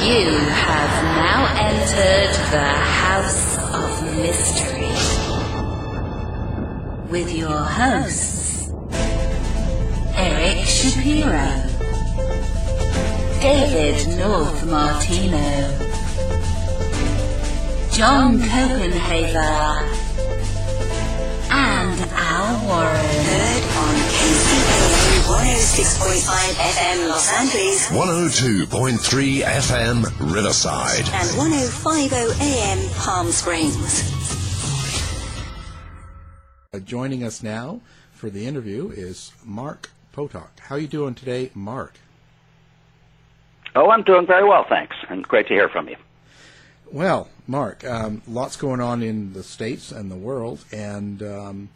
You have now entered the House of Mystery with your hosts, Eric Shapiro, David North Martino, John Copenhaver, and Al Warren. Heard on KCAA 106.5 FM Los Angeles 102.3 FM Riverside. and 1050 AM Palm Springs. Uh, joining us now for the interview is Mark Potok. How are you doing today, Mark? Oh, I'm doing very well, thanks, and great to hear from you. Well, Mark, um, lots going on in the states and the world, and um,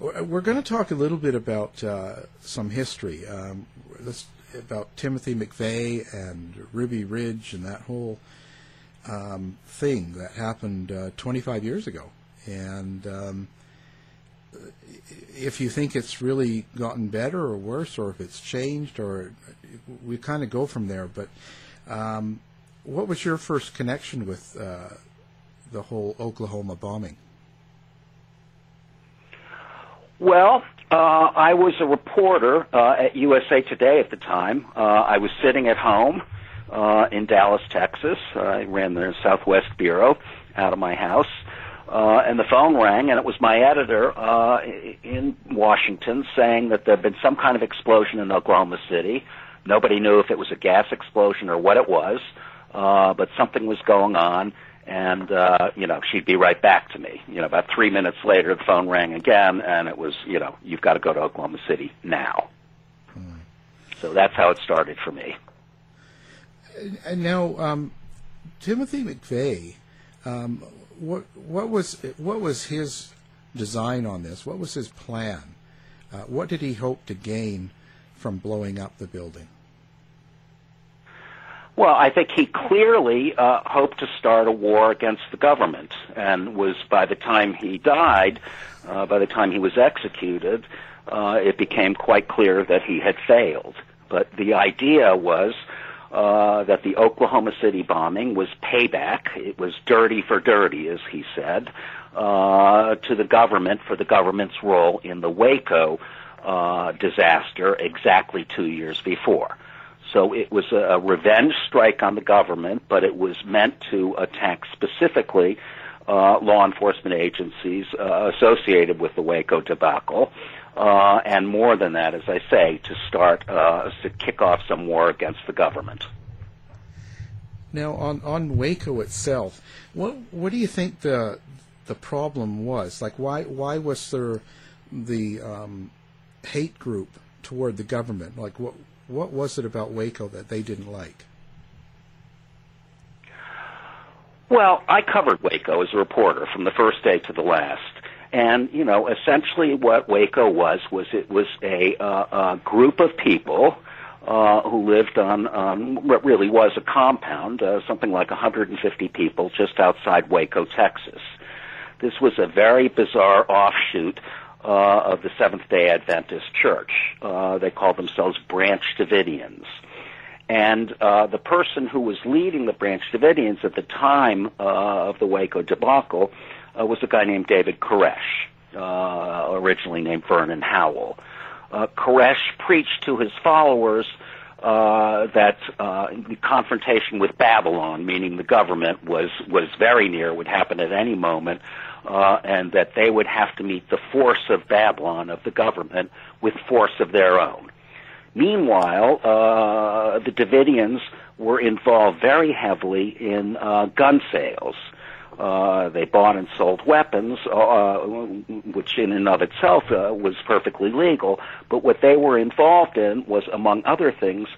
we're going to talk a little bit about uh, some history, um, about Timothy McVeigh and Ruby Ridge and that whole um, thing that happened uh, 25 years ago, and um, if you think it's really gotten better or worse, or if it's changed, or we kind of go from there. But um, what was your first connection with uh, the whole Oklahoma bombing? Well, uh, I was a reporter uh, at USA Today at the time. Uh, I was sitting at home uh, in Dallas, Texas. I ran the Southwest Bureau out of my house. Uh, and the phone rang, and it was my editor uh, in Washington saying that there had been some kind of explosion in Oklahoma City. Nobody knew if it was a gas explosion or what it was, uh, but something was going on, and uh, you know she'd be right back to me. You know, about three minutes later, the phone rang again, and it was you know you've got to go to Oklahoma City now. So that's how it started for me. And now, um, Timothy McVeigh, um, what what was what was his design on this? What was his plan? Uh, what did he hope to gain from blowing up the building? Well, I think he clearly uh, hoped to start a war against the government, and was by the time he died, uh, by the time he was executed, uh, it became quite clear that he had failed. But the idea was uh, that the Oklahoma City bombing was payback. It was dirty for dirty, as he said, uh, to the government for the government's role in the Waco uh, disaster exactly two years before. So it was a, revenge strike on the government, but it was meant to attack specifically uh, law enforcement agencies uh, associated with the Waco debacle. Uh, and more than that, as I say, to start uh, to kick off some war against the government. Now, on on Waco itself, what what do you think the the problem was? Like, why why was there the um, hate group toward the government? Like, what what was it about Waco that they didn't like? Well, I covered Waco as a reporter from the first day to the last. And, you know, essentially what Waco was, was it was a, uh, a group of people, uh, who lived on um, what really was a compound, uh, something like 150 people just outside Waco, Texas. This was a very bizarre offshoot uh, of the Seventh Day Adventist Church. Uh, they called themselves Branch Davidians. And uh, the person who was leading the Branch Davidians at the time uh, of the Waco debacle uh, was a guy named David Koresh, uh, originally named Vernon Howell. Uh, Koresh preached to his followers uh, that uh, the confrontation with Babylon, meaning the government, was was very near, would happen at any moment, uh, and that they would have to meet the force of Babylon of the government with force of their own. Meanwhile, uh, the Davidians were involved very heavily in uh, gun sales. Uh, they bought and sold weapons, uh, which in and of itself uh, was perfectly legal. But what they were involved in was, among other things,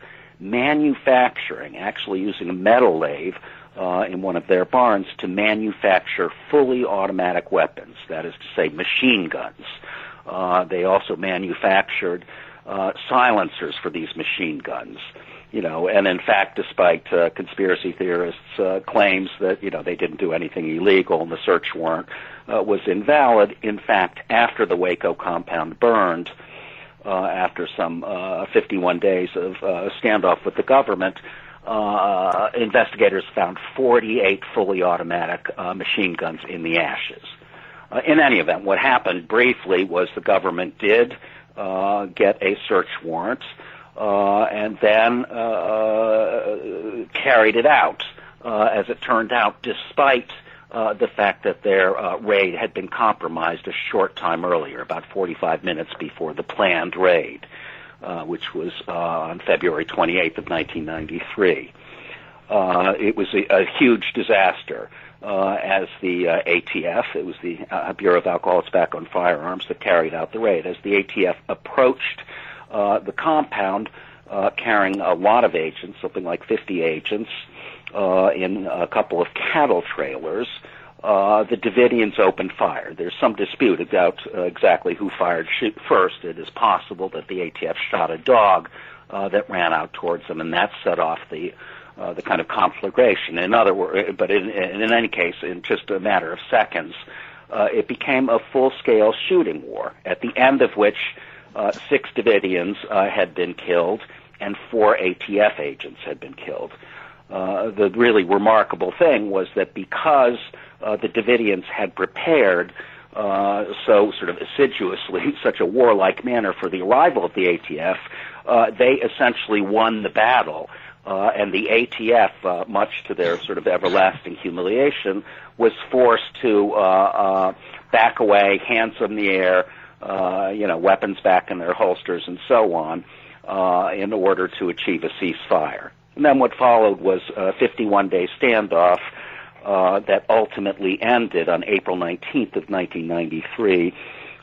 manufacturing, actually using a metal lathe uh, in one of their barns to manufacture fully automatic weapons. That is to say, machine guns. Uh, they also manufactured uh, silencers for these machine guns. You know, and in fact, despite uh, conspiracy theorists' uh, claims that you know they didn't do anything illegal and the search warrant uh, was invalid, in fact, after the Waco compound burned, uh, after some uh, 51 days of uh, standoff with the government, uh, investigators found 48 fully automatic uh, machine guns in the ashes. Uh, in any event, what happened briefly was the government did uh, get a search warrant uh, and then uh, uh, carried it out. Uh, as it turned out, despite uh, the fact that their uh, raid had been compromised a short time earlier, about 45 minutes before the planned raid, uh, which was uh, on February 28th of 1993. Uh, it was a, a huge disaster. Uh, as the uh, ATF, it was the uh, Bureau of Alcohol, Tobacco, and Firearms that carried out the raid. As the ATF approached uh, the compound, uh, carrying a lot of agents, something like 50 agents, uh, in a couple of cattle trailers, the Davidians opened fire. There's some dispute about uh, exactly who fired first. It is possible that the ATF shot a dog uh, that ran out towards them, and that set off the uh, the kind of conflagration. In other words, but in, in any case, in just a matter of seconds, uh, it became a full-scale shooting war. At the end of which, uh, six Davidians uh, had been killed, and four ATF agents had been killed. Uh, the really remarkable thing was that because uh, the Davidians had prepared uh, so sort of assiduously, such a warlike manner for the arrival of the ATF, uh, they essentially won the battle. Uh, and the ATF, uh, much to their sort of everlasting humiliation, was forced to uh, uh, back away, hands in the air, uh, you know, weapons back in their holsters, and so on, uh, in order to achieve a ceasefire. And then what followed was a 51-day standoff uh, that ultimately ended on April 19th of 1993.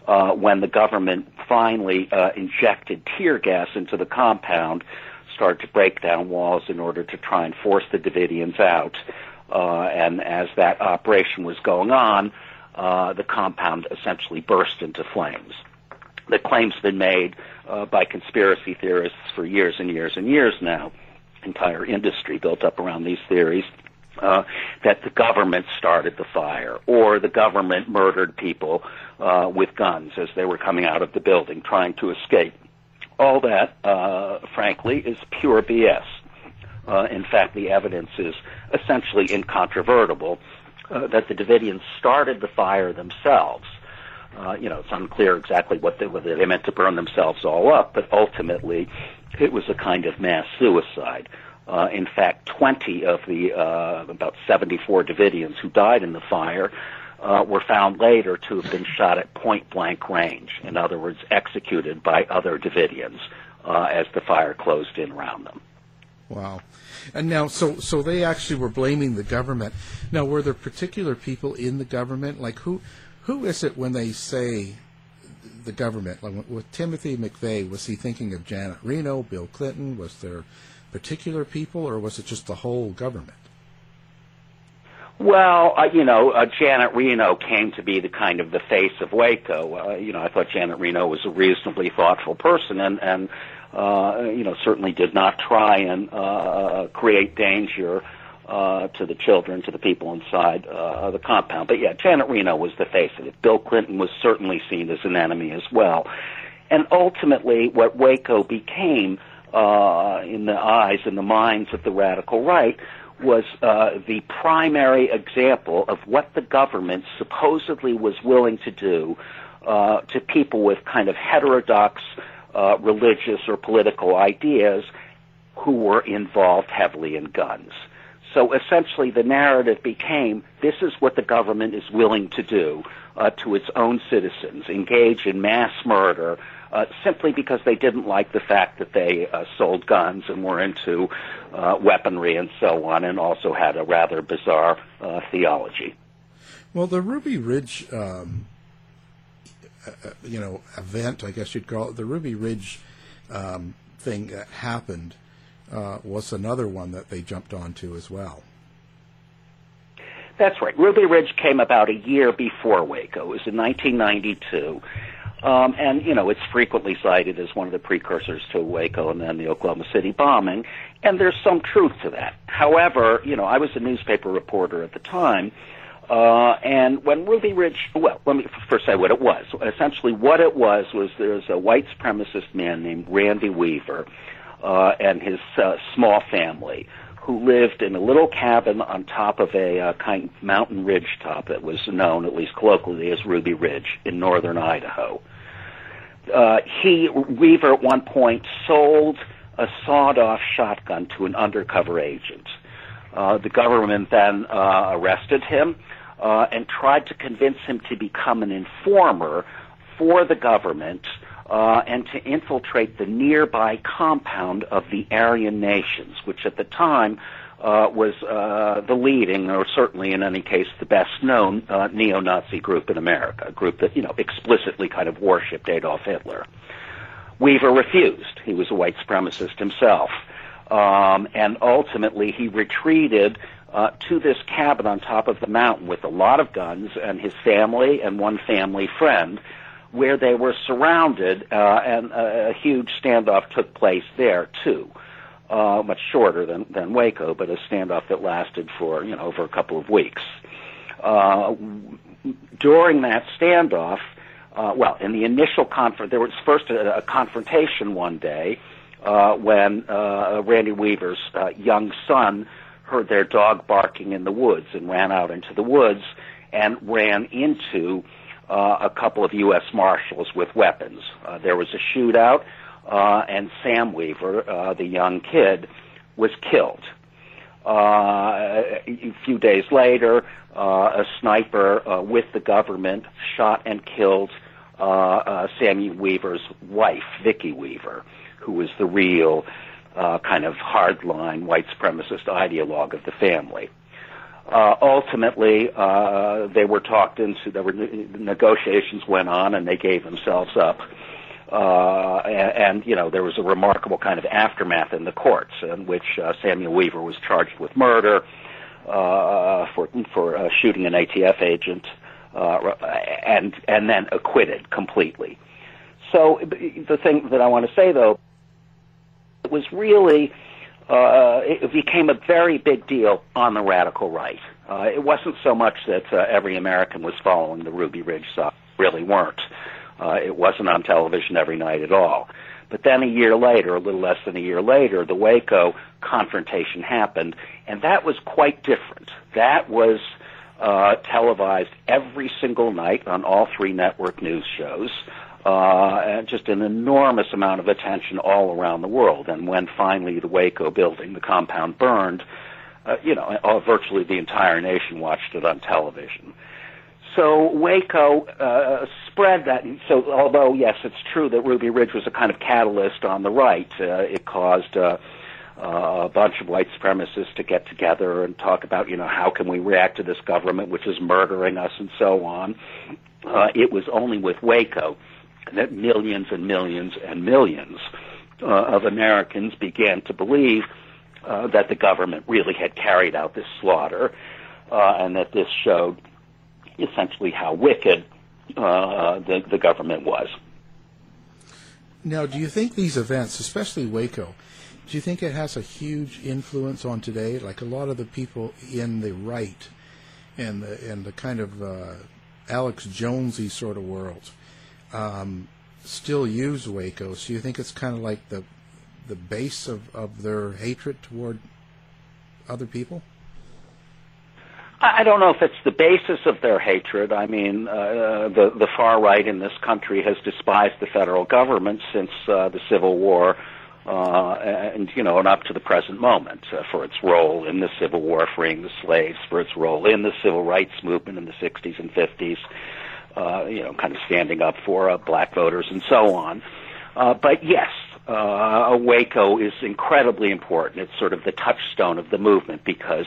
Uh, when the government finally uh, injected tear gas into the compound, started to break down walls in order to try and force the Davidians out. Uh, and as that operation was going on, uh, the compound essentially burst into flames. The claim's been made uh, by conspiracy theorists for years and years and years now. Entire industry built up around these theories. Uh, that the government started the fire, or the government murdered people uh, with guns as they were coming out of the building trying to escape all that, uh, frankly, is pure BS. Uh, in fact, the evidence is essentially incontrovertible uh, that the Davidians started the fire themselves. Uh, you know, it's unclear exactly what they, whether they meant to burn themselves all up, but ultimately, it was a kind of mass suicide. Uh, in fact, 20 of the uh, about 74 Davidians who died in the fire uh, were found later to have been shot at point blank range. In other words, executed by other Davidians uh, as the fire closed in around them. Wow. And now, so so they actually were blaming the government. Now, were there particular people in the government? Like who who is it when they say the government? Like with Timothy McVeigh, was he thinking of Janet Reno, Bill Clinton? Was there particular people, or was it just the whole government? Well, uh, you know, uh, Janet Reno came to be the kind of the face of Waco. Uh, you know, I thought Janet Reno was a reasonably thoughtful person, and and uh, you know, certainly did not try and uh, create danger uh, to the children, to the people inside uh, the compound. But yeah, Janet Reno was the face of it. Bill Clinton was certainly seen as an enemy as well. And ultimately, what Waco became uh, in the eyes and the minds of the radical right was uh, the primary example of what the government supposedly was willing to do uh, to people with kind of heterodox uh, religious or political ideas who were involved heavily in guns. So essentially, the narrative became this is what the government is willing to do uh, to its own citizens, engage in mass murder, uh, simply because they didn't like the fact that they uh, sold guns and were into uh, weaponry and so on, and also had a rather bizarre uh, theology. Well, the Ruby Ridge, um, uh, uh, you know, event, I guess you'd call it, the Ruby Ridge um, thing that happened uh, was another one that they jumped onto as well. That's right. Ruby Ridge came about a year before Waco. It was in 1992. Um, and, you know, it's frequently cited as one of the precursors to Waco and then the Oklahoma City bombing. And there's some truth to that. However, you know, I was a newspaper reporter at the time. Uh, and when Ruby Ridge, well, let me first say what it was. Essentially, what it was was there's a white supremacist man named Randy Weaver uh, and his uh, small family who lived in a little cabin on top of a uh, kind of mountain ridge top that was known, at least colloquially, as Ruby Ridge in northern Idaho. Uh, he, Weaver, at one point sold a sawed-off shotgun to an undercover agent. Uh, the government then uh, arrested him uh, and tried to convince him to become an informer for the government uh, and to infiltrate the nearby compound of the Aryan nations, which at the time uh, was uh, the leading, or certainly in any case the best known uh, neo-Nazi group in America, a group that you know explicitly kind of worshipped Adolf Hitler. Weaver refused. He was a white supremacist himself, um, and ultimately he retreated uh, to this cabin on top of the mountain with a lot of guns and his family and one family friend where they were surrounded, uh, and a, a huge standoff took place there too. Uh, much shorter than, than Waco, but a standoff that lasted for you know over a couple of weeks. Uh, during that standoff, uh, well, in the initial conference, there was first a, a confrontation one day uh, when uh, Randy Weaver's uh, young son heard their dog barking in the woods and ran out into the woods and ran into uh, a couple of U.S. Marshals with weapons. Uh, there was a shootout, uh, and Sam Weaver, uh, the young kid, was killed. Uh, a few days later, uh, a sniper uh, with the government shot and killed uh, uh, Sammy Weaver's wife, Vicki Weaver, who was the real uh, kind of hardline white supremacist ideologue of the family. Uh, ultimately, uh, they were talked into. There were negotiations went on, and they gave themselves up. Uh, and, and you know there was a remarkable kind of aftermath in the courts, in which uh, Samuel Weaver was charged with murder uh, for for uh, shooting an ATF agent, uh, and and then acquitted completely. So the thing that I want to say though, it was really uh, it became a very big deal on the radical right. Uh, it wasn't so much that uh, every American was following the Ruby Ridge stuff; really weren't. Uh, it wasn't on television every night at all. But then a year later, a little less than a year later, the Waco confrontation happened, and that was quite different. That was uh, televised every single night on all three network news shows uh, just an enormous amount of attention all around the world. And when finally the Waco building, the compound burned, uh, you know, uh, virtually the entire nation watched it on television. So Waco uh, spread that. So although yes, it's true that Ruby Ridge was a kind of catalyst on the right, uh, it caused. Uh, uh, a bunch of white supremacists to get together and talk about, you know, how can we react to this government which is murdering us and so on. Uh, it was only with Waco that millions and millions and millions uh, of Americans began to believe uh, that the government really had carried out this slaughter, uh, and that this showed essentially how wicked uh, the, the government was. Now, do you think these events, especially Waco, do you think it has a huge influence on today? Like a lot of the people in the right and the and the kind of uh, Alex Jonesy sort of world um, still use Waco. So you think it's kind of like the the base of, of their hatred toward other people? I don't know if it's the basis of their hatred. I mean, uh, the the far right in this country has despised the federal government since uh, the Civil War, uh, and you know, and up to the present moment, uh, for its role in the Civil War, freeing the slaves, for its role in the civil rights movement in the '60s and '50s, uh, you know, kind of standing up for uh, black voters and so on. Uh, but yes, uh, Waco is incredibly important. It's sort of the touchstone of the movement because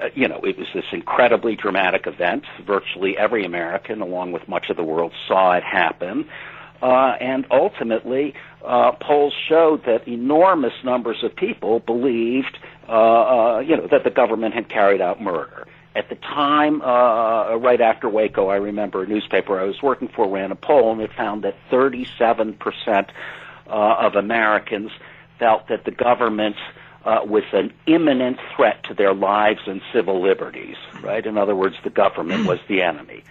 uh, you know, it was this incredibly dramatic event. Virtually every American, along with much of the world, saw it happen. Uh, and ultimately, uh, polls showed that enormous numbers of people believed, uh, uh, you know, that the government had carried out murder. At the time, uh, right after Waco, I remember a newspaper I was working for ran a poll, and it found that 37 percent uh, of Americans felt that the government uh, was an imminent threat to their lives and civil liberties, right? In other words, the government was the enemy.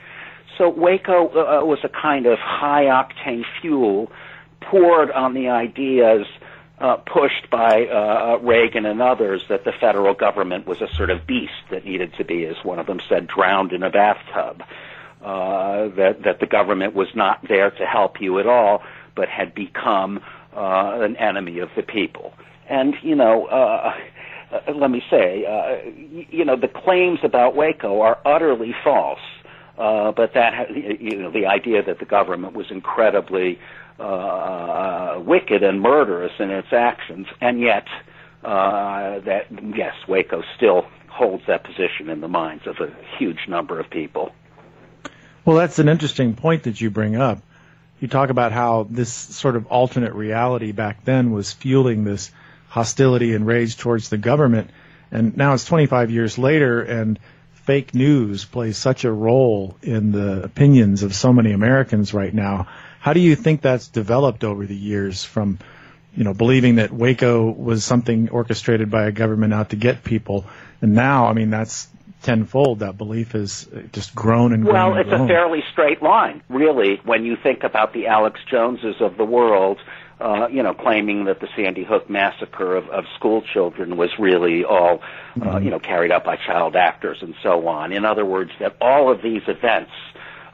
So Waco uh, was a kind of high octane fuel poured on the ideas uh, pushed by uh, Reagan and others that the federal government was a sort of beast that needed to be, as one of them said, drowned in a bathtub. Uh, that that the government was not there to help you at all, but had become uh, an enemy of the people. And you know, uh, uh, let me say, uh, you know, the claims about Waco are utterly false. Uh, but that, you know, the idea that the government was incredibly uh, wicked and murderous in its actions, and yet uh, that yes, Waco still holds that position in the minds of a huge number of people. Well, that's an interesting point that you bring up. You talk about how this sort of alternate reality back then was fueling this hostility and rage towards the government. And now it's 25 years later, and fake news plays such a role in the opinions of so many Americans right now. How do you think that's developed over the years from, you know, believing that Waco was something orchestrated by a government out to get people, and now, I mean, that's tenfold. That belief has just grown and grown. Well, it's grown. a fairly straight line, really, when you think about the Alex Joneses of the world uh, you know, claiming that the Sandy Hook massacre of, of school children was really all, uh, mm-hmm. you know, carried out by child actors and so on. In other words, that all of these events,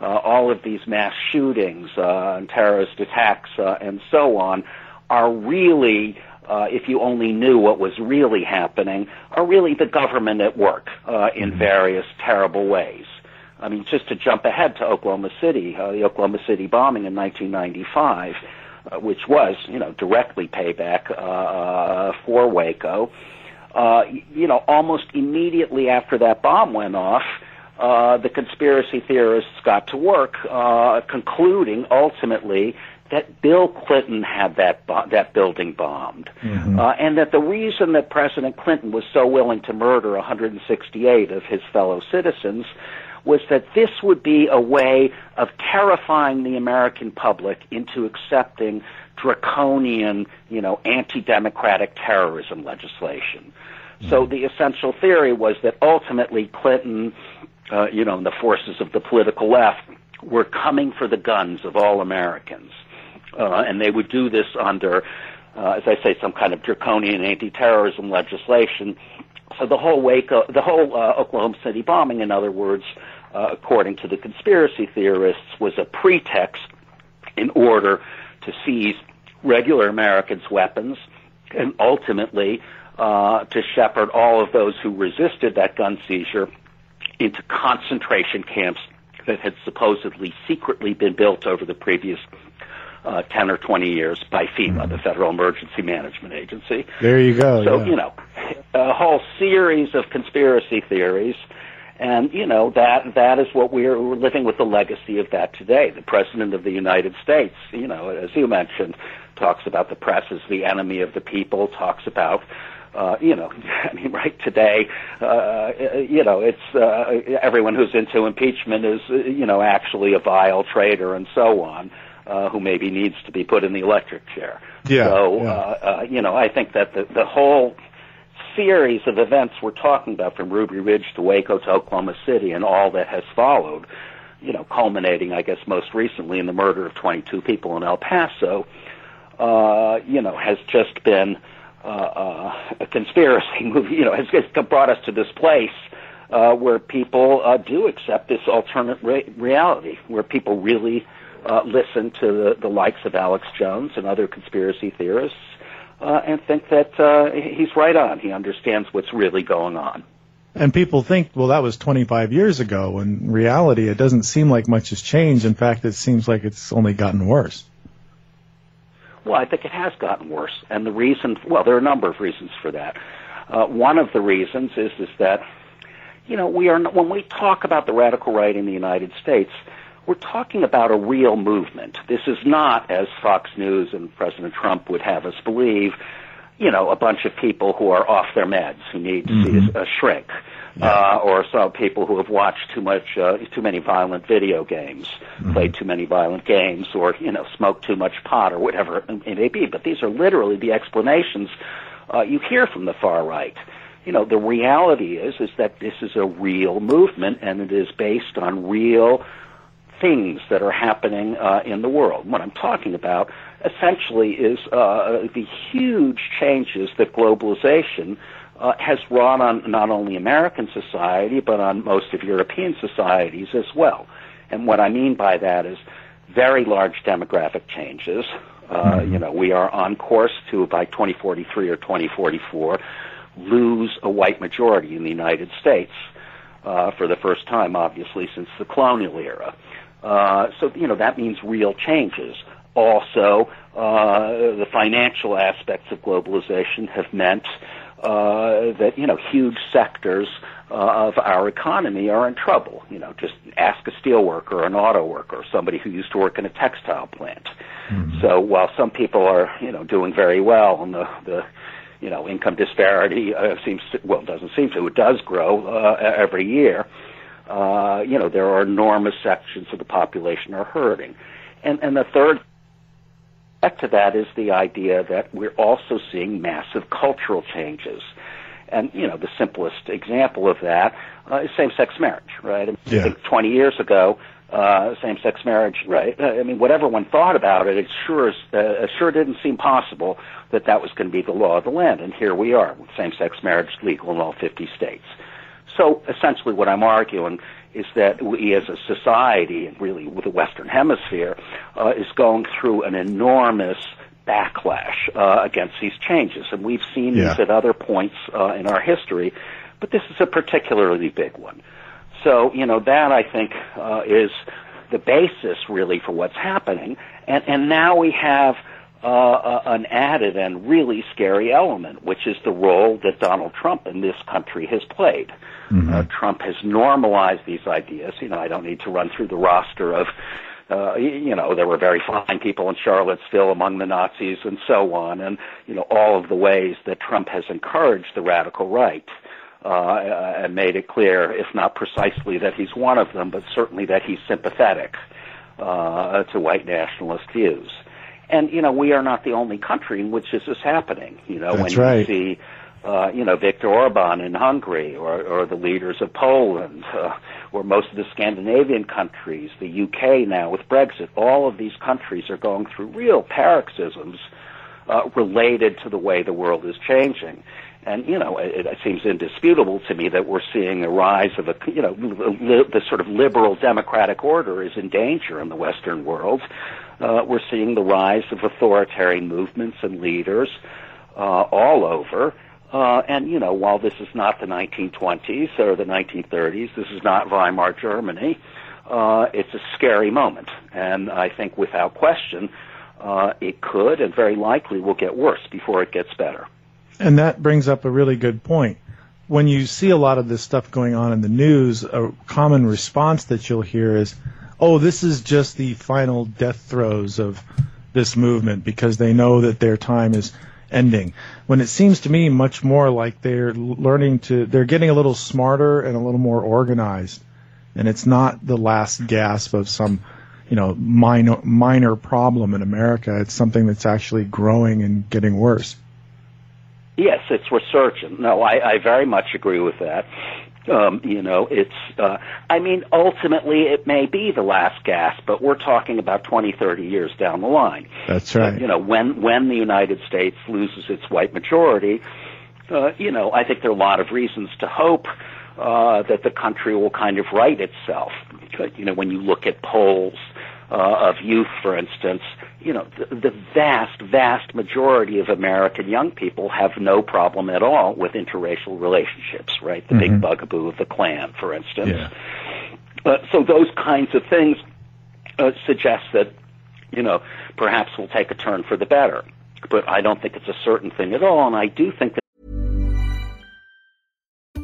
all of these mass shootings uh, and terrorist attacks uh, and so on, are really uh, if you only knew what was really happening, are really the government at work uh, in mm-hmm. various terrible ways. I mean, just to jump ahead to Oklahoma City, uh, the Oklahoma City bombing in 1995 uh, which was, you know, directly payback uh, for Waco. Uh, you know, almost immediately after that bomb went off, uh, the conspiracy theorists got to work, uh, concluding ultimately that Bill Clinton had that bo- that building bombed, mm-hmm. uh, and that the reason that President Clinton was so willing to murder 168 of his fellow citizens was that this would be a way of terrifying the American public into accepting draconian, you know, anti-democratic terrorism legislation. Mm-hmm. So the essential theory was that ultimately Clinton, uh, you know, the forces of the political left were coming for the guns of all Americans, uh, and they would do this under, uh, as I say, some kind of draconian anti-terrorism legislation. So the whole Waco, the whole uh, Oklahoma City bombing, in other words, uh, according to the conspiracy theorists, was a pretext in order to seize regular Americans' weapons and ultimately uh, to shepherd all of those who resisted that gun seizure into concentration camps that had supposedly secretly been built over the previous uh, 10 or 20 years by FEMA, mm-hmm. the Federal Emergency Management Agency. There you go. So, yeah. you know, a whole series of conspiracy theories and you know that that is what we're, we're living with the legacy of that today. The president of the United States, you know, as you mentioned, talks about the press as the enemy of the people. Talks about uh, you know, I mean, right today, uh, you know, it's uh, everyone who's into impeachment is, you know, actually a vile traitor and so on. uh, who maybe needs to be put in the electric chair. Yeah, So, yeah. Uh, uh, you know, I think that the, the whole series of events we're talking about from Ruby Ridge to Waco to Oklahoma City and all that has followed, you know, culminating, I guess, most recently in the murder of 22 people in El Paso, uh, you know, has just been uh, uh, a conspiracy movie, you know, has, has brought us to this place uh, where people uh, do accept this alternate re- reality, where people really uh, listen to the, the likes of Alex Jones and other conspiracy theorists uh, and think that uh, he's right on. He understands what's really going on. And people think, well, that was 25 years ago. In reality, it doesn't seem like much has changed. In fact, it seems like it's only gotten worse. Well, I think it has gotten worse, and the reason, well, there are a number of reasons for that. Uh, one of the reasons is is that, you know, we are when we talk about the radical right in the United States, we're talking about a real movement. This is not, as Fox News and President Trump would have us believe, you know, a bunch of people who are off their meds who need to see a, a shrink, uh, or some people who have watched too much, uh, too many violent video games, played too many violent games, or you know, smoked too much pot, or whatever it may be. But these are literally the explanations uh, you hear from the far right. You know, the reality is is that this is a real movement, and it is based on real things that are happening uh, in the world. What I'm talking about essentially is uh, the huge changes that globalization uh, has wrought on not only American society, but on most of European societies as well. And what I mean by that is very large demographic changes. Uh, You know, we are on course to, by 2043 or 2044, lose a white majority in the United States uh, for the first time, obviously, since the colonial era. Uh, so, you know, that means real changes. Also, uh, the financial aspects of globalization have meant uh, that, you know, huge sectors uh, of our economy are in trouble. You know, just ask a steel worker, an auto worker, somebody who used to work in a textile plant. So while some people are, you know, doing very well and the, the you know, income disparity uh, seems to, well, doesn't seem to, it does grow uh, every year. Uh, you know, there are enormous sections of the population are hurting. And, and the third aspect to that is the idea that we're also seeing massive cultural changes. And, you know, the simplest example of that uh, is same-sex marriage, right? I Yeah. think 20 years ago, uh, same-sex marriage, right? Uh, I mean, whatever one thought about it, it sure, is, uh, sure didn't seem possible that that was going to be the law of the land. And here we are, with same-sex marriage legal in all 50 states. So essentially what I'm arguing is that we as a society, and really with the Western Hemisphere, uh, is going through an enormous backlash uh, against these changes. And we've seen Yeah. these at other points uh, in our history, but this is a particularly big one. So, you know, that I think uh, is the basis really for what's happening. And, and now we have uh, uh, an added and really scary element, which is the role that Donald Trump in this country has played. Uh, Trump has normalized these ideas. You know, I don't need to run through the roster of, uh, you know, there were very fine people in Charlottesville among the Nazis and so on, and you know all of the ways that Trump has encouraged the radical right. Uh, and made it clear, if not precisely that he's one of them, but certainly that he's sympathetic uh, to white nationalist views. And you know, we are not the only country in which this is happening. You know, That's when right. you see, uh, you know, Viktor Orban in Hungary, or, or the leaders of Poland, uh, or most of the Scandinavian countries, the UK now with Brexit, all of these countries are going through real paroxysms uh, related to the way the world is changing. And you know, it, it seems indisputable to me that we're seeing a rise of a you know li- the sort of liberal democratic order is in danger in the Western world. Uh, we're seeing the rise of authoritarian movements and leaders uh, all over. Uh, and you know, while this is not the 1920s or the 1930s, this is not Weimar Germany. Uh, it's a scary moment, and I think without question, uh, it could and very likely will get worse before it gets better. And that brings up a really good point. When you see a lot of this stuff going on in the news, a common response that you'll hear is, oh, this is just the final death throes of this movement because they know that their time is ending. When it seems to me much more like they're learning to, they're getting a little smarter and a little more organized. And it's not the last gasp of some, you know, minor minor problem in America. It's something that's actually growing and getting worse. Yes, it's resurgent. No, I, I very much agree with that. Um, you know, it's, uh, I mean, ultimately it may be the last gasp, but we're talking about 20, 30 years down the line. That's right. Uh, you know, when, when the United States loses its white majority, uh, you know, I think there are a lot of reasons to hope, uh, that the country will kind of right itself. You know, when you look at polls, uh, of youth, for instance, you know, the, the vast, vast majority of American young people have no problem at all with interracial relationships, right? The Mhm. big bugaboo of the Klan, for instance. Yeah. Uh, so those kinds of things uh, suggest that, you know, perhaps we'll take a turn for the better. But I don't think it's a certain thing at all, and I do think that.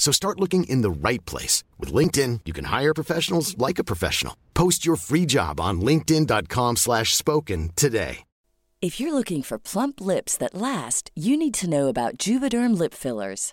So start looking in the right place. With LinkedIn, you can hire professionals like a professional. Post your free job on linkedin.com slash spoken today. If you're looking for plump lips that last, you need to know about Juvederm lip fillers.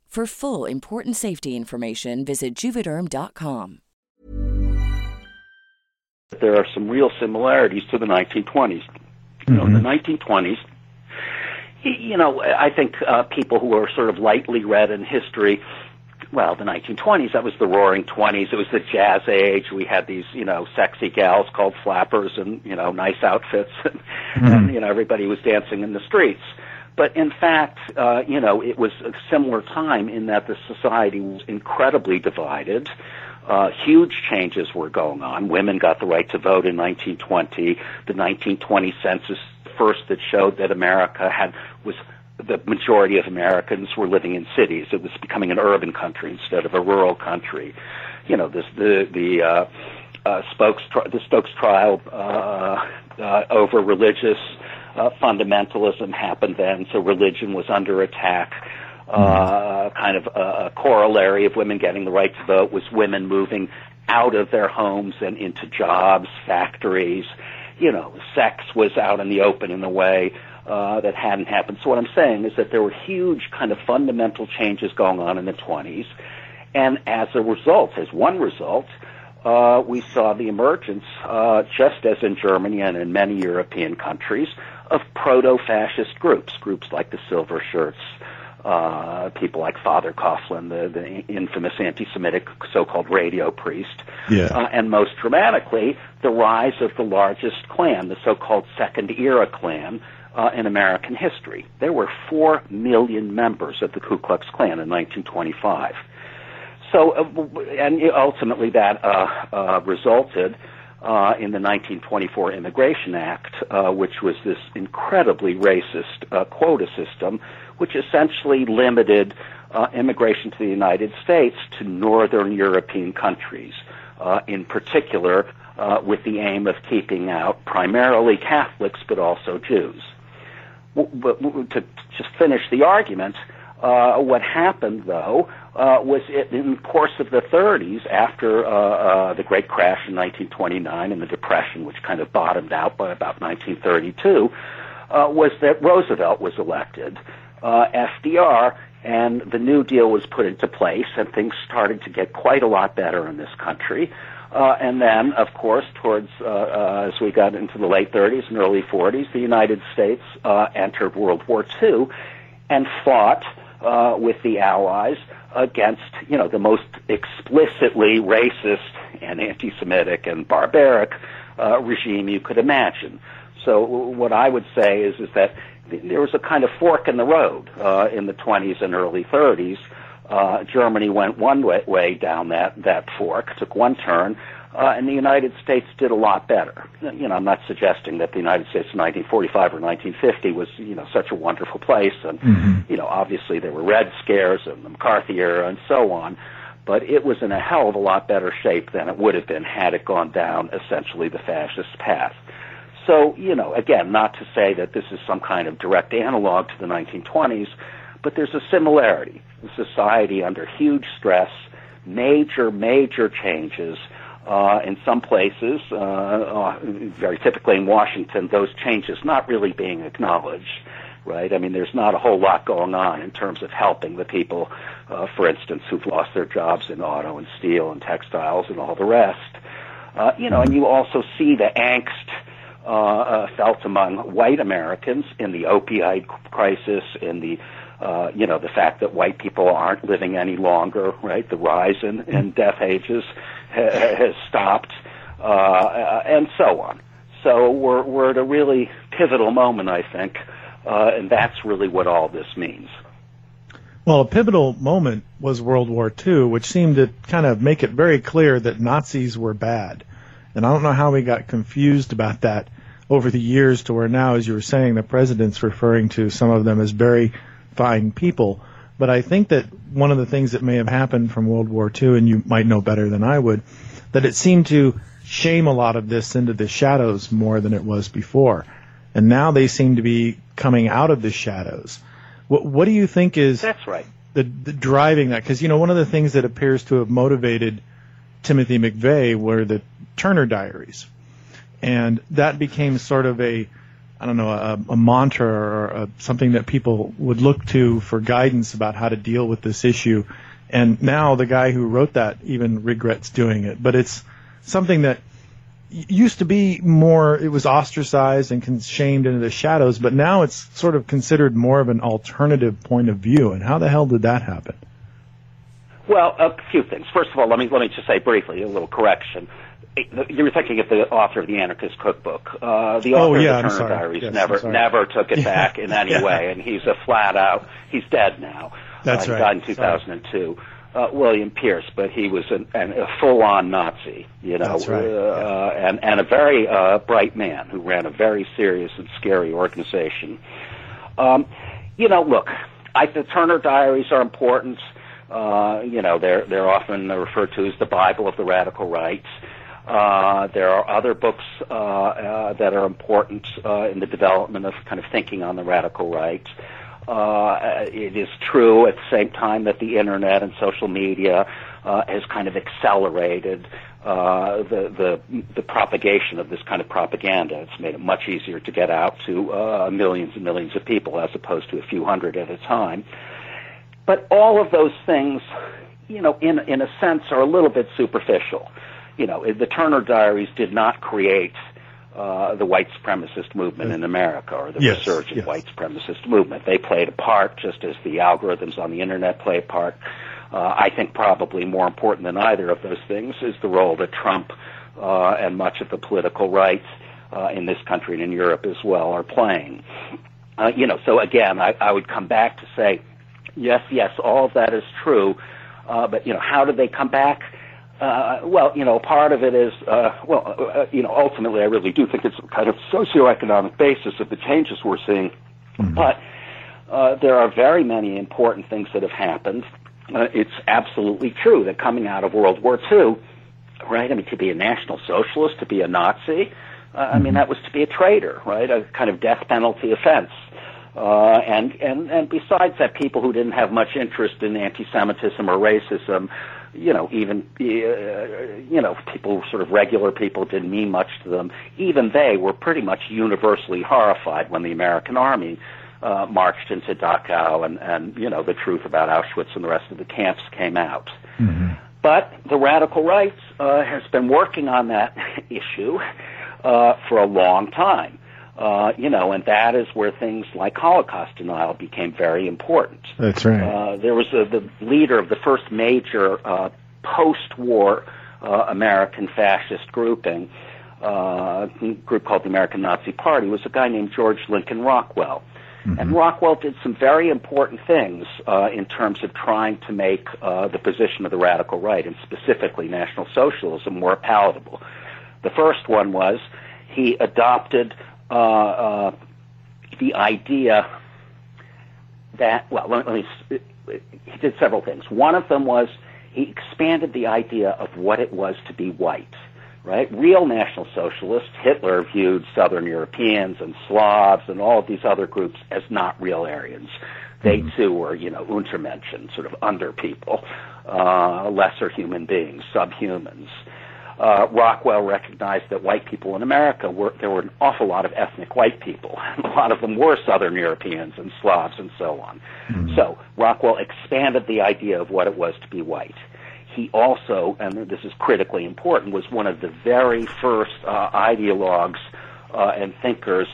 For full important safety information, visit juvederm.com. there are some real similarities to the 1920s. You know, in the 1920s, you know, I think uh, people who are sort of lightly read in history, well, the 1920s, that was the roaring 20s. It was the jazz age. We had these, you know, sexy gals called flappers and, you know, nice outfits. And, and you know, everybody was dancing in the streets. But in fact, uh, you know, it was a similar time in that the society was incredibly divided. Uh, huge changes were going on. Women got the right to vote in 1920. The 1920 census first that showed that America had was the majority of Americans were living in cities. It was becoming an urban country instead of a rural country. You know, this the the uh, uh, Scopes the Scopes trial uh, uh, over religious uh, fundamentalism happened then, so religion was under attack. Uh, kind of a, a corollary of women getting the right to vote was women moving out of their homes and into jobs, factories. You know, sex was out in the open in a way uh, that hadn't happened. So what I'm saying is that there were huge kind of fundamental changes going on in the 20s, and as a result, as one result, uh, we saw the emergence, uh, just as in Germany and in many European countries, of proto-fascist groups, groups like the Silver Shirts, uh, people like Father Coughlin, the, the infamous anti-Semitic so-called radio priest, Yeah. uh, and most dramatically, the rise of the largest Klan, the so-called Second Era Klan, uh, in American history. There were four million members of the Ku Klux Klan in 1925. So, uh, and ultimately that uh, uh, resulted uh, in the 1924 Immigration Act, uh, which was this incredibly racist uh, quota system, which essentially limited uh, immigration to the United States to northern European countries, uh, in particular uh, with the aim of keeping out primarily Catholics but also Jews. W- to just finish the argument, uh, what happened though uh, was it, in the course of the 30s, after uh, uh, the Great Crash in 1929 and the Depression, which kind of bottomed out by about 1932, uh, was that Roosevelt was elected, uh, FDR, and the New Deal was put into place, and things started to get quite a lot better in this country. Uh, and then, of course, towards uh, uh, as we got into the late 30s and early 40s, the United States uh, entered World War II and fought uh, with the Allies against, you know, the most explicitly racist and anti-Semitic and barbaric uh, regime you could imagine. So what I would say is is that there was a kind of fork in the road uh, in the 20s and early 30s. Uh, Germany went one way, way down that that fork, took one turn, uh, and the United States did a lot better. You know, I'm not suggesting that the United States in 1945 or 1950 was you know such a wonderful place, and you know obviously there were Red Scares and the McCarthy era and so on. But it was in a hell of a lot better shape than it would have been had it gone down essentially the fascist path. So, you know, again, not to say that this is some kind of direct analog to the 1920s, but there's a similarity. A society under huge stress, major, major changes. Uh, in some places, uh, uh, very typically in Washington, those changes not really being acknowledged, right? I mean, there's not a whole lot going on in terms of helping the people, uh, for instance, who've lost their jobs in auto and steel and textiles and all the rest. Uh, you know, and you also see the angst uh, uh, felt among white Americans in the opioid crisis, in the uh, you know the fact that white people aren't living any longer, right? The rise in, in death ages ha- has stopped, uh, and so on. So we're we're at a really pivotal moment, I think, uh, and that's really what all this means. Well, a pivotal moment was World War II, which seemed to kind of make it very clear that Nazis were bad. And I don't know how we got confused about that over the years to where now, as you were saying, the president's referring to some of them as very fine people. But I think that one of the things that may have happened from World War II, and you might know better than I would, that it seemed to shame a lot of this into the shadows more than it was before. And now they seem to be coming out of the shadows. What, what do you think is That's right. the, the driving that? Because you know, one of the things that appears to have motivated Timothy McVeigh were the Turner Diaries, and that became sort of a, I don't know, a, a mantra or a, uh, something that people would look to for guidance about how to deal with this issue. And now the guy who wrote that even regrets doing it, but it's something that used to be more it was ostracized and shamed into the shadows but now it's sort of considered more of an alternative point of view and how the hell did that happen Well, a few things. First of all, let me let me just say briefly a little correction. You were thinking of the author of the Anarchist Cookbook. Uh, the Oh, author yeah, of the Turner. Diaries Yes, never never took it Yeah. back in any Yeah. way, and he's a flat out. He's dead now. That's uh, right. He died in 2002. Uh, William Pierce, but he was an, an, a full-on Nazi, you know, right, uh, and and a very uh, bright man who ran a very serious and scary organization. Um, you know, look, I, the Turner Diaries are important. Uh, you know, they're they're often referred to as the Bible of the radical right. Uh, there are other books uh, uh, that are important uh, in the development of kind of thinking on the radical right. Uh, it is true at the same time that the internet and social media has kind of accelerated the, the the propagation of this kind of propaganda. It's made it much easier to get out to millions and millions of people as opposed to a few hundred at a time. But all of those things, you know, in in a sense, are a little bit superficial. You know, the Turner Diaries did not create uh, the white supremacist movement in America or the Yes, resurgent yes. white supremacist movement. They played a part just as the algorithms on the internet play a part. Uh, I think probably more important than either of those things is the role that Trump uh, and much of the political right uh, in this country and in Europe as well are playing. Uh, you know, so again, I, I would come back to say, yes, yes, all of that is true, uh, but you know, how do they come back? Uh, well, you know, part of it is, uh, well, uh, you know, ultimately, I really do think it's a kind of socioeconomic basis of the changes we're seeing. But uh, there are very many important things that have happened. Uh, it's absolutely true that coming out of World War II, right? I mean, to be a National Socialist, to be a Nazi, uh, I mean, that was to be a traitor, right? A kind of death penalty offense. Uh, and, and, and besides that, people who didn't have much interest in anti-Semitism or racism, you know, even, uh, you know, people, sort of regular people didn't mean much to them. Even they were pretty much universally horrified when the American army uh, marched into Dachau and, and, you know, the truth about Auschwitz and the rest of the camps came out. But the radical right uh, has been working on that issue uh, for a long time. Uh, you know, and that is where things like Holocaust denial became very important. That's right. Uh, there was a, the leader of the first major uh, post-war uh, American fascist grouping, uh, a group called the American Nazi Party, was a guy named George Lincoln Rockwell. And Rockwell did some very important things uh, in terms of trying to make uh, the position of the radical right, and specifically National Socialism, more palatable. The first one was he adopted uh, uh, the idea that, well, let, let me, he did several things. One of them was he expanded the idea of what it was to be white, right? Real National Socialists, Hitler viewed Southern Europeans and Slavs and all of these other groups as not real Aryans. They too were, you know, Untermenschen, sort of under people, uh, lesser human beings, subhumans. Uh, Rockwell recognized that white people in America were there were an awful lot of ethnic white people. a lot of them were Southern Europeans and Slavs and so on. So Rockwell expanded the idea of what it was to be white. He also, and this is critically important, was one of the very first uh, ideologues uh, and thinkers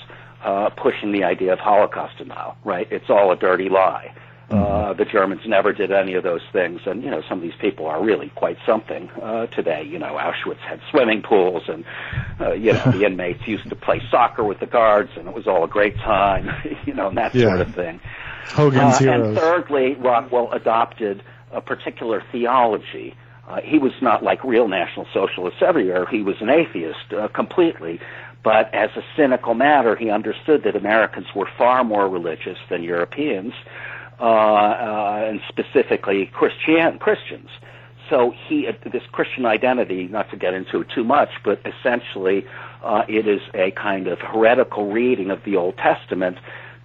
uh, pushing the idea of Holocaust denial. Right? It's all a dirty lie. Uh, the Germans never did any of those things, and you know some of these people are really quite something uh, today. You know, Auschwitz had swimming pools, and uh, you know the inmates used to play soccer with the guards, and it was all a great time. you know, and that Yeah. sort of thing. Hogan's Uh, heroes. And thirdly, Rockwell adopted a particular theology. Uh, he was not like real National Socialists everywhere. He was an atheist uh, completely. But as a cynical matter, he understood that Americans were far more religious than Europeans, uh, and specifically Christian Christians. So he, uh, this Christian identity, not to get into it too much, but essentially, uh, it is a kind of heretical reading of the Old Testament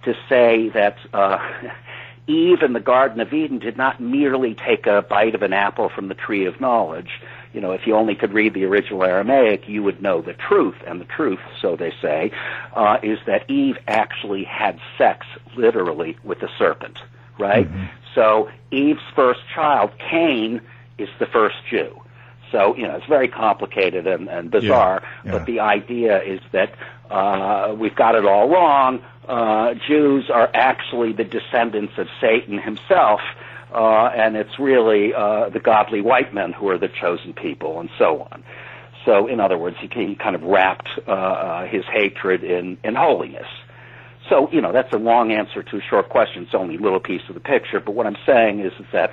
to say that uh, Eve in the Garden of Eden did not merely take a bite of an apple from the tree of knowledge. You know, if you only could read the original Aramaic, you would know the truth. And the truth, so they say, uh, is that Eve actually had sex, literally, with the serpent, right? So Eve's first child, Cain, is the first Jew. So, you know, it's very complicated and, and bizarre, Yeah, yeah. but the idea is that uh, we've got it all wrong. Uh, Jews are actually the descendants of Satan himself, uh, and it's really uh, the godly white men who are the chosen people, and so on. So, in other words, he, he kind of wrapped uh, uh, his hatred in, in holiness. So, you know, that's a long answer to a short question. It's only a little piece of the picture. But what I'm saying is, is that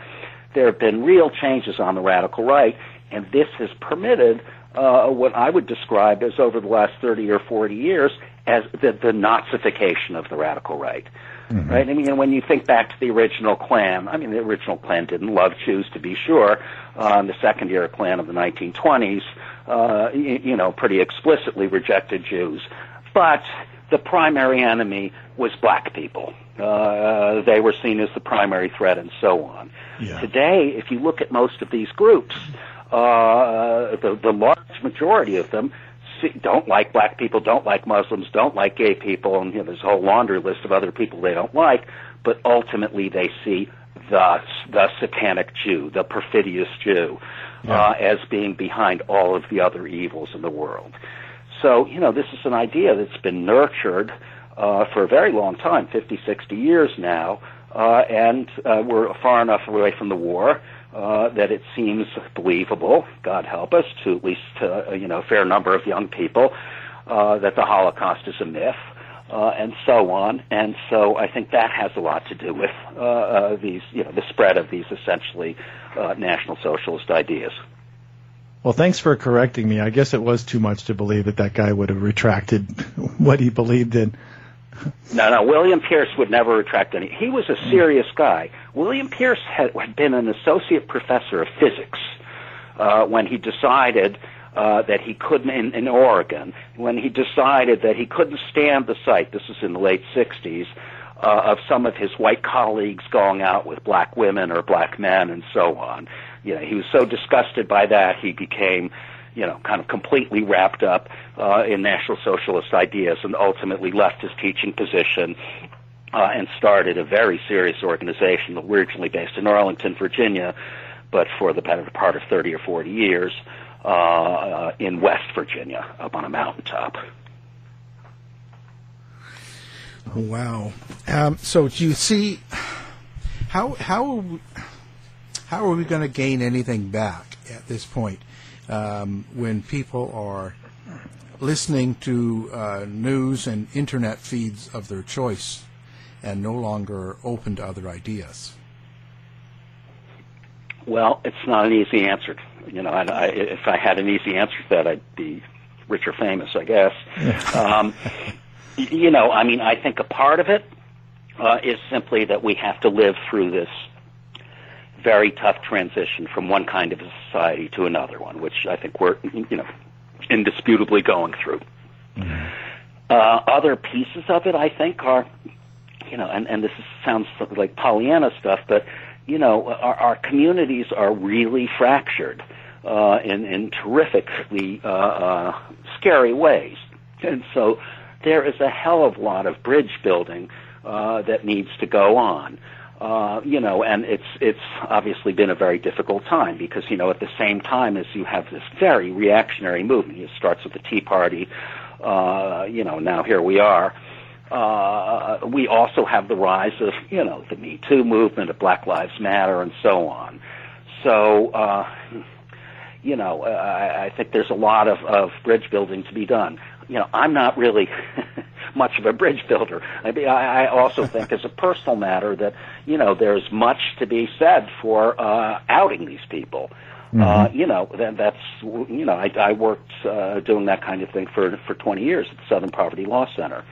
there have been real changes on the radical right, and this has permitted uh, what I would describe as over the last 30 or 40 years as the, the Nazification of the radical right. Right? I mean, when you think back to the original Klan, I mean, the original Klan didn't love Jews, to be sure. Uh, the second year Klan of the 1920s, uh, you, you know, pretty explicitly rejected Jews. But the primary enemy was black people. Uh, they were seen as the primary threat and so on. Today, if you look at most of these groups, uh, the, the large majority of them see, don't like black people, don't like Muslims, don't like gay people, and you know, there's a whole laundry list of other people they don't like, but ultimately they see the, the satanic Jew, the perfidious Jew, uh, as being behind all of the other evils in the world. So, you know, this is an idea that's been nurtured uh, for a very long time, 50, 60 years now, uh, and uh, we're far enough away from the war uh, that it seems believable, God help us, to at least uh, you know a fair number of young people, uh, that the Holocaust is a myth. Uh, and so on, and so I think that has a lot to do with uh, uh, these, you know, the spread of these essentially uh, National Socialist ideas. Well, thanks for correcting me. I guess it was too much to believe that that guy would have retracted what he believed in. No, no. William Pierce would never retract any. He was a serious guy. William Pierce had, had been an associate professor of physics uh, when he decided uh, that he couldn't in, in Oregon. When he decided that he couldn't stand the sight. This was in the late '60s. Uh, of some of his white colleagues going out with black women or black men and so on. You know, he was so disgusted by that he became you know, kind of completely wrapped up uh, in National Socialist ideas and ultimately left his teaching position uh, and started a very serious organization originally based in Arlington, Virginia, but for the better part of 30 or 40 years uh, uh, in West Virginia, up on a mountaintop. Wow. Um, so do you see how how how are we going to gain anything back at this point? um, when people are listening to uh, news and internet feeds of their choice and no longer open to other ideas? Well, it's not an easy answer. You know, I, I, if I had an easy answer to that, I'd be rich or famous, I guess. um, you know, I mean, I think a part of it uh, is simply that we have to live through this very tough transition from one kind of a society to another one, which I think we're, you know, indisputably going through. Mm-hmm. Uh, other pieces of it, I think, are, you know, and, and this is, sounds like Pollyanna stuff, but, you know, our, our communities are really fractured uh, in, in terrifically uh, uh, scary ways. And so there is a hell of a lot of bridge building uh, that needs to go on. Uh, you know, and it's it's obviously been a very difficult time because you know at the same time as you have this very reactionary movement, it starts with the Tea Party, uh, you know, now here we are. Uh, we also have the rise of you know the Me Too movement, of Black Lives Matter, and so on. So. Uh, you know, I, I think there's a lot of, of bridge building to be done. You know, I'm not really much of a bridge builder. I, mean, I, I also think, as a personal matter, that you know there's much to be said for uh, outing these people. Mm-hmm. Uh, you know, that, that's you know, I, I worked uh, doing that kind of thing for for 20 years at the Southern Poverty Law Center.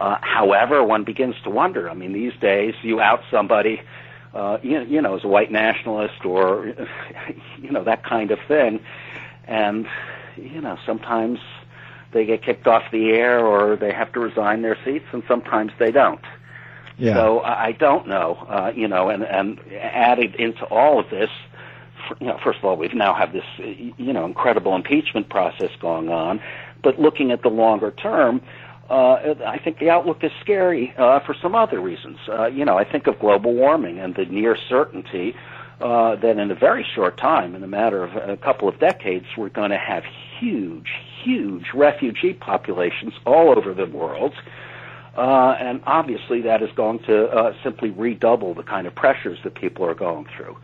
Uh, however, one begins to wonder. I mean, these days, you out somebody, uh, you, you know, as a white nationalist or you know that kind of thing, and you know, sometimes they get kicked off the air or they have to resign their seats, and sometimes they don't. Yeah. So I don't know, uh, you know, and and added into all of this, you know, first of all, we've now have this, you know, incredible impeachment process going on, but looking at the longer term. Uh, I think the outlook is scary uh, for some other reasons. Uh, you know, I think of global warming and the near certainty uh, that in a very short time, in a matter of a couple of decades, we're going to have huge, huge refugee populations all over the world. Uh, and obviously, that is going to uh, simply redouble the kind of pressures that people are going through.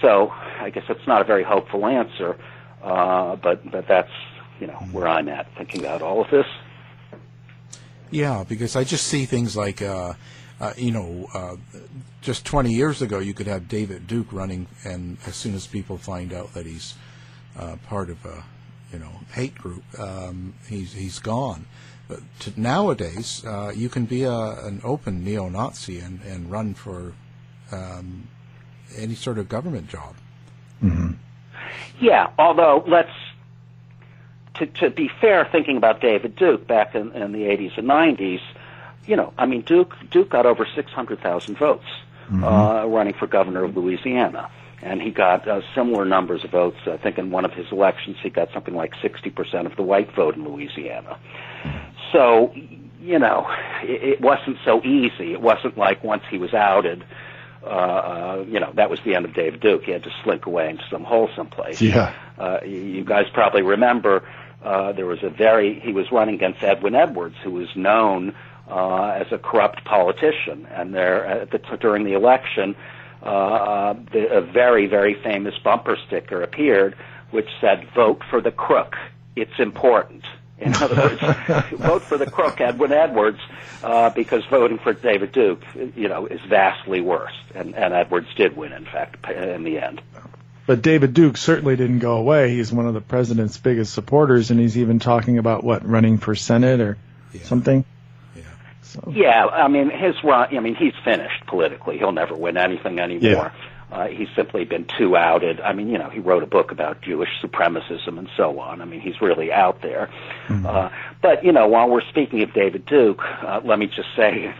So, I guess that's not a very hopeful answer, uh, but but that's you know where I'm at thinking about all of this. Yeah, because I just see things like, uh, you know, uh, just 20 years ago, you could have David Duke running, and as soon as people find out that he's uh, part of a you know hate group, um, he's he's gone. But to, nowadays, uh, you can be a, an open neo-Nazi and, and run for um, any sort of government job. Mm-hmm. Yeah, although let's to to be fair, thinking about David Duke back in, in the 80s and 90s, you know, I mean Duke Duke got over 600,000 votes mm-hmm. uh, running for governor of Louisiana and he got uh, similar numbers of votes. I think in one of his elections, he got something like 60% of the white vote in Louisiana. So, you know, it, it wasn't so easy. It wasn't like once he was outed, uh, uh, you know, that was the end of Dave Duke. He had to slink away into some hole someplace. Yeah. Uh, you guys probably remember Uh, there was a very he was running against Edwin Edwards, who was known uh, as a corrupt politician, and there at the, during the election, uh, the, a very very famous bumper sticker appeared, which said "Vote for the crook. It's important." In other words, vote for the crook Edwin Edwards uh, because voting for David Duke, you know, is vastly worse. And, and Edwards did win, in fact, in the end. But David Duke certainly didn't go away. He's one of the president's biggest supporters, and he's even talking about what running for senate or yeah. something. Yeah. So. Yeah, I mean his run. I mean he's finished politically. He'll never win anything anymore. Yeah. Uh, he's simply been too outed. I mean, you know, he wrote a book about Jewish supremacism and so on. I mean, he's really out there. Mm-hmm. Uh, but, you know, while we're speaking of David Duke, uh, let me just say,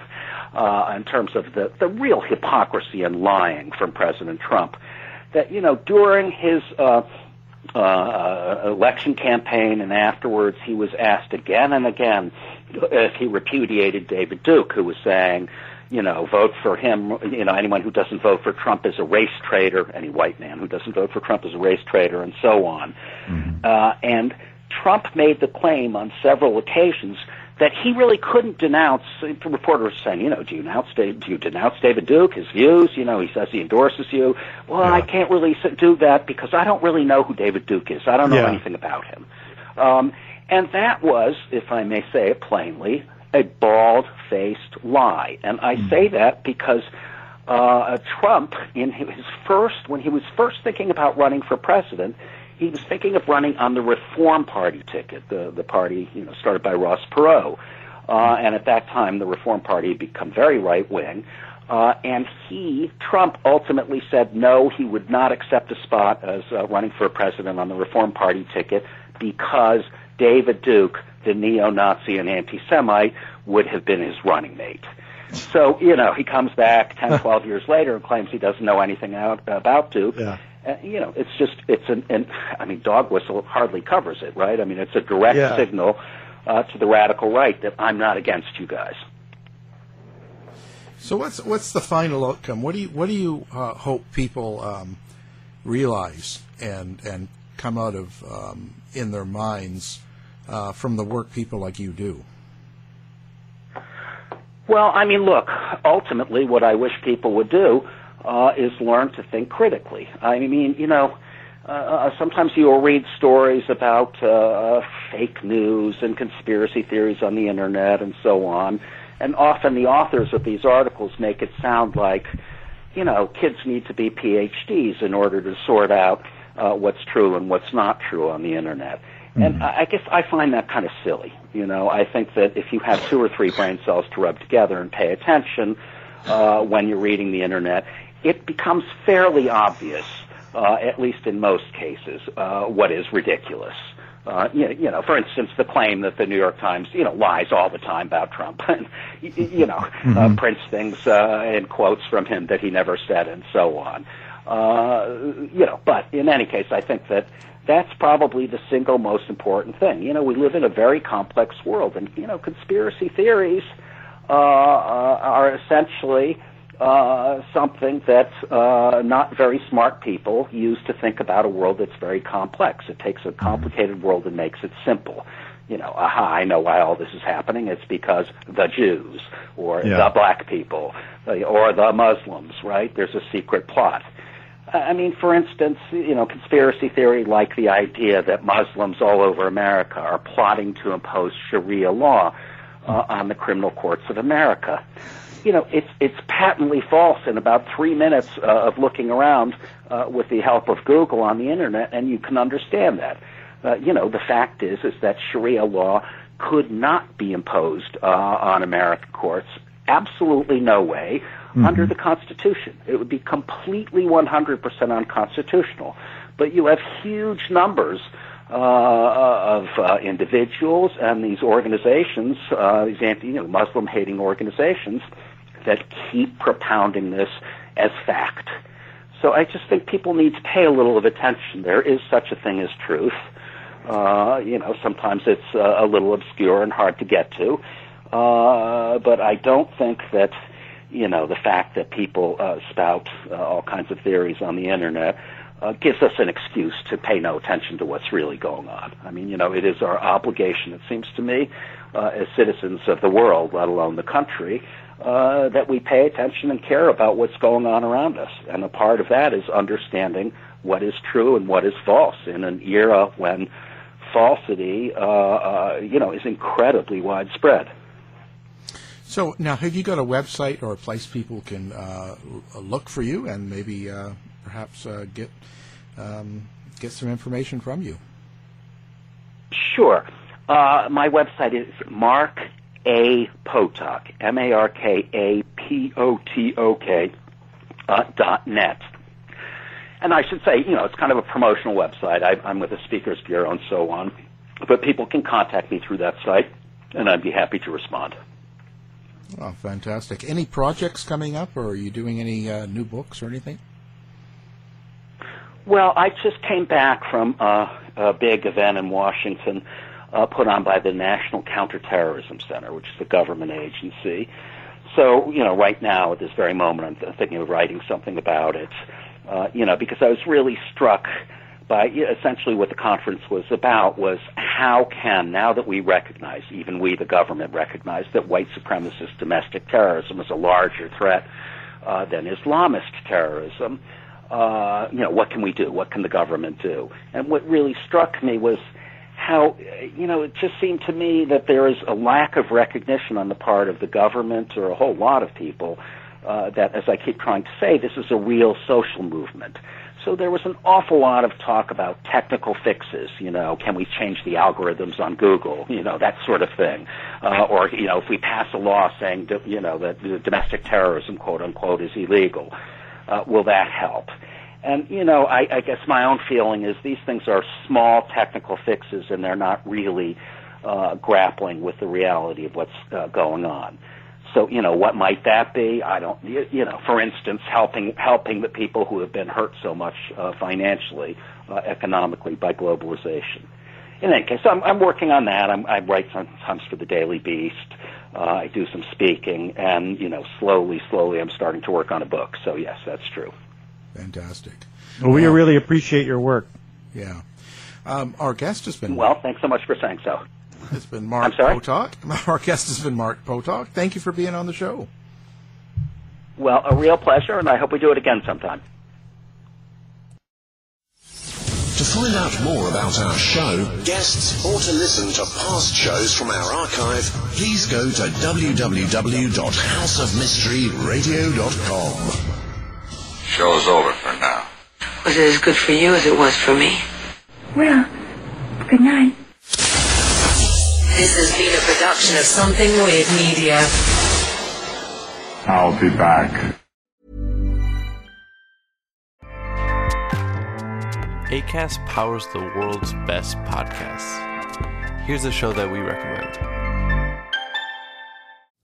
uh, in terms of the, the real hypocrisy and lying from President Trump, that, you know, during his uh, uh, election campaign and afterwards, he was asked again and again if he repudiated David Duke, who was saying, you know, vote for him. You know, anyone who doesn't vote for Trump is a race traitor. Any white man who doesn't vote for Trump is a race traitor, and so on. Mm-hmm. Uh, and Trump made the claim on several occasions that he really couldn't denounce. the Reporters saying, you know, do you denounce do you denounce David Duke, his views? You know, he says he endorses you. Well, yeah. I can't really do that because I don't really know who David Duke is. I don't know yeah. anything about him. Um, and that was, if I may say it plainly, a bald-faced lie. And I mm. say that because uh, Trump, in his first, when he was first thinking about running for president, he was thinking of running on the Reform Party ticket, the the party you know started by Ross Perot, uh, and at that time the Reform Party had become very right wing. Uh, and he, Trump, ultimately said no, he would not accept a spot as uh, running for president on the Reform Party ticket because David Duke the neo-Nazi and anti-Semite would have been his running mate. So, you know, he comes back 10, 12 years later and claims he doesn't know anything out, about Duke. Yeah. Uh, you know, it's just, it's an, an, I mean, dog whistle hardly covers it, right? I mean, it's a direct yeah. signal uh, to the radical right that I'm not against you guys. So what's what's the final outcome? What do you what do you uh, hope people um, realize and and come out of um, in their minds uh, from the work people like you do? Well, I mean, look, ultimately, what I wish people would do uh, is learn to think critically. I mean, you know, uh, uh sometimes you'll read stories about uh, fake news and conspiracy theories on the internet and so on, and often the authors of these articles make it sound like, you know, kids need to be PhDs in order to sort out uh, what's true and what's not true on the internet. And mm-hmm. I guess I find that kind of silly. You know, I think that if you have two or three brain cells to rub together and pay attention uh, when you're reading the internet, it becomes fairly obvious, uh, at least in most cases, uh, what is ridiculous. Uh, you, you know, for instance, the claim that the New York Times, you know, lies all the time about Trump, and you know, uh, mm-hmm. uh, prints things uh, and quotes from him that he never said, and so on. Uh, you know, but in any case, I think that that's probably the single most important thing. You know, we live in a very complex world, and you know, conspiracy theories uh, uh, are essentially uh, something that uh, not very smart people use to think about a world that's very complex. It takes a complicated world and makes it simple. You know, aha, I know why all this is happening. It's because the Jews, or yeah. the black people, or the Muslims, right? There's a secret plot. I mean, for instance, you know, conspiracy theory like the idea that Muslims all over America are plotting to impose Sharia law uh, on the criminal courts of America. You know, it's it's patently false in about three minutes uh, of looking around uh, with the help of Google on the internet, and you can understand that. Uh, you know, the fact is is that Sharia law could not be imposed uh, on American courts. Absolutely no way mm-hmm. under the Constitution. It would be completely 100% unconstitutional. But you have huge numbers uh, of uh, individuals and these organizations, uh, these anti, you know, Muslim-hating organizations, that keep propounding this as fact. So I just think people need to pay a little of attention. There is such a thing as truth. Uh, you know, sometimes it's uh, a little obscure and hard to get to. Uh, but I don't think that you know, the fact that people uh, spout uh, all kinds of theories on the internet uh, gives us an excuse to pay no attention to what's really going on. I mean, you know, it is our obligation, it seems to me, uh, as citizens of the world, let alone the country, uh, that we pay attention and care about what's going on around us. And a part of that is understanding what is true and what is false in an era when falsity, uh, uh, you know, is incredibly widespread. So now, have you got a website or a place people can uh, look for you and maybe uh, perhaps uh, get um, get some information from you? Sure. Uh, my website is Mark A Potok, M A R K A P O T O K uh, dot net. And I should say, you know, it's kind of a promotional website. I, I'm with the Speakers Bureau and so on, but people can contact me through that site, and I'd be happy to respond. Oh, fantastic! Any projects coming up, or are you doing any uh, new books or anything? Well, I just came back from uh, a big event in Washington uh, put on by the National Counterterrorism Center, which is a government agency. So, you know, right now at this very moment, I'm thinking of writing something about it. Uh, you know, because I was really struck by essentially what the conference was about was how can now that we recognize, even we, the government, recognize that white supremacist domestic terrorism is a larger threat uh, than Islamist terrorism uh, you know, what can we do? What can the government do? And what really struck me was how, you know, it just seemed to me that there is a lack of recognition on the part of the government or a whole lot of people uh, that, as I keep trying to say, this is a real social movement. So there was an awful lot of talk about technical fixes. You know, can we change the algorithms on Google? You know, that sort of thing. Uh, or you know, if we pass a law saying, you know, that domestic terrorism, quote unquote, is illegal, uh, will that help? And you know, I, I guess my own feeling is these things are small technical fixes, and they're not really uh, grappling with the reality of what's uh, going on. So you know, what might that be? I don't. You, know, for instance, helping helping the people who have been hurt so much uh, financially, uh, economically by globalization. In any case, I'm, I'm working on that. I'm, I write sometimes for the Daily Beast. Uh, I do some speaking, and you know, slowly, slowly, I'm starting to work on a book. So yes, that's true. Fantastic. Well, we really appreciate your work. Yeah. Um, our guest has been well. Thanks so much for saying so. It's been Mark I'm sorry? Potok. Our guest has been Mark Potok. Thank you for being on the show. Well, a real pleasure, and I hope we do it again sometime. To find out more about our show, guests, or to listen to past shows from our archive, please go to www.houseofmysteryradio.com. Show's over for now. Was it as good for you as it was for me? Well, good night. This has been a production of Something Weird Media. I'll be back. ACAST powers the world's best podcasts. Here's a show that we recommend.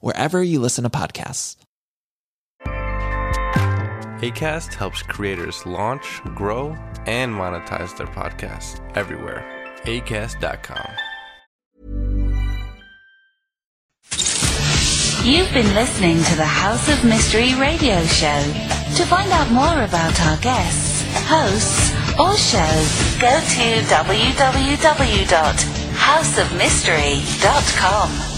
wherever you listen to podcasts. ACAST helps creators launch, grow, and monetize their podcasts everywhere. ACAST.com. You've been listening to the House of Mystery radio show. To find out more about our guests, hosts, or shows, go to www.houseofmystery.com.